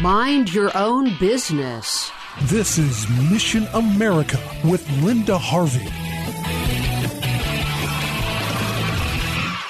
Mind your own business. This is Mission America with Linda Harvey.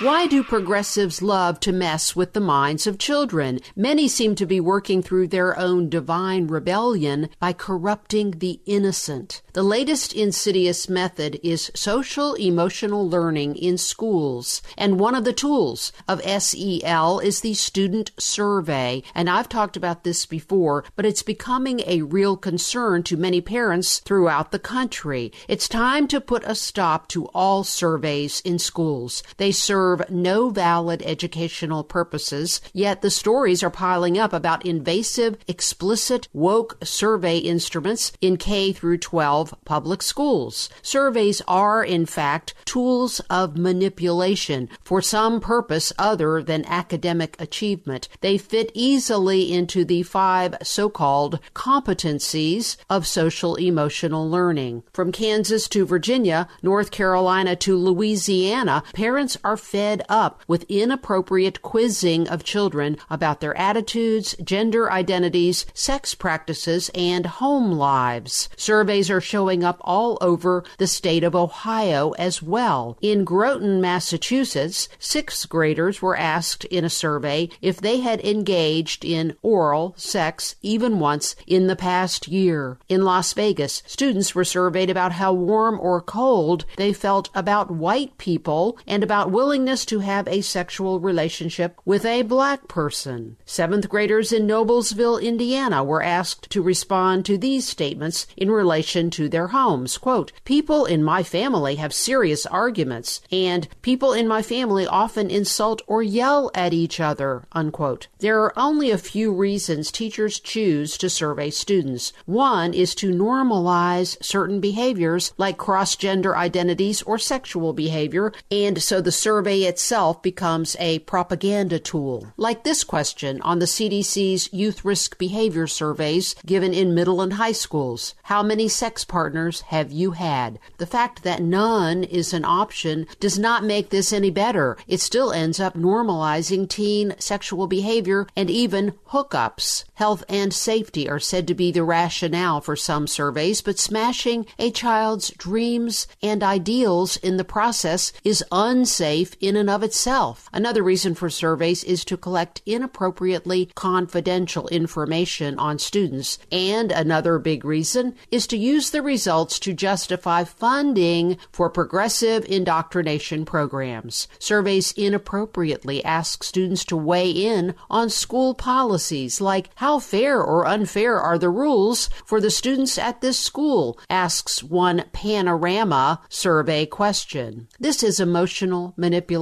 Why do progressives love to mess with the minds of children? Many seem to be working through their own divine rebellion by corrupting the innocent. The latest insidious method is social emotional learning in schools. And one of the tools of SEL is the student survey. And I've talked about this before, but it's becoming a real concern to many parents throughout the country. It's time to put a stop to all surveys in schools. They serve serve no valid educational purposes, yet the stories are piling up about invasive, explicit, woke survey instruments in K through 12 public schools. Surveys are, in fact, tools of manipulation for some purpose other than academic achievement. They fit easily into the five so-called competencies of social emotional learning. From Kansas to Virginia, North Carolina to Louisiana, parents are fed fed up with inappropriate quizzing of children about their attitudes, gender identities, sex practices, and home lives. Surveys are showing up all over the state of Ohio as well. In Groton, Massachusetts, sixth graders were asked in a survey if they had engaged in oral sex even once in the past year. In Las Vegas, students were surveyed about how warm or cold they felt about white people and about willingness willingness to have a sexual relationship with a black person. Seventh graders in Noblesville, Indiana were asked to respond to these statements in relation to their homes. Quote, People in my family have serious arguments, and people in my family often insult or yell at each other. Unquote. There are only a few reasons teachers choose to survey students. One is to normalize certain behaviors like cross gender identities or sexual behavior, and so the survey itself becomes a propaganda tool. Like this question on the CDC's youth risk behavior surveys given in middle and high schools. How many sex partners have you had? The fact that none is an option does not make this any better. It still ends up normalizing teen sexual behavior and even hookups. Health and safety are said to be the rationale for some surveys, but smashing a child's dreams and ideals in the process is unsafe in and of itself. Another reason for surveys is to collect inappropriately confidential information on students. And another big reason is to use the results to justify funding for progressive indoctrination programs. Surveys inappropriately ask students to weigh in on school policies like how fair or unfair are the rules for the students at this school, asks one panorama survey question. This is emotional manipulation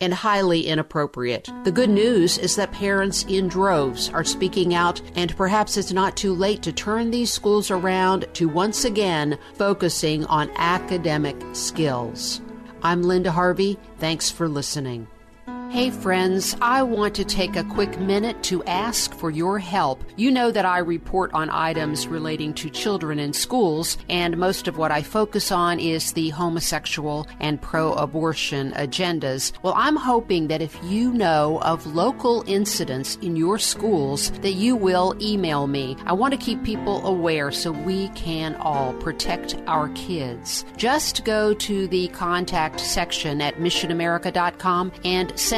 and highly inappropriate. The good news is that parents in droves are speaking out, and perhaps it's not too late to turn these schools around to once again focusing on academic skills. I'm Linda Harvey. Thanks for listening. Hey friends, I want to take a quick minute to ask for your help. You know that I report on items relating to children in schools, and most of what I focus on is the homosexual and pro abortion agendas. Well, I'm hoping that if you know of local incidents in your schools, that you will email me. I want to keep people aware so we can all protect our kids. Just go to the contact section at missionamerica.com and send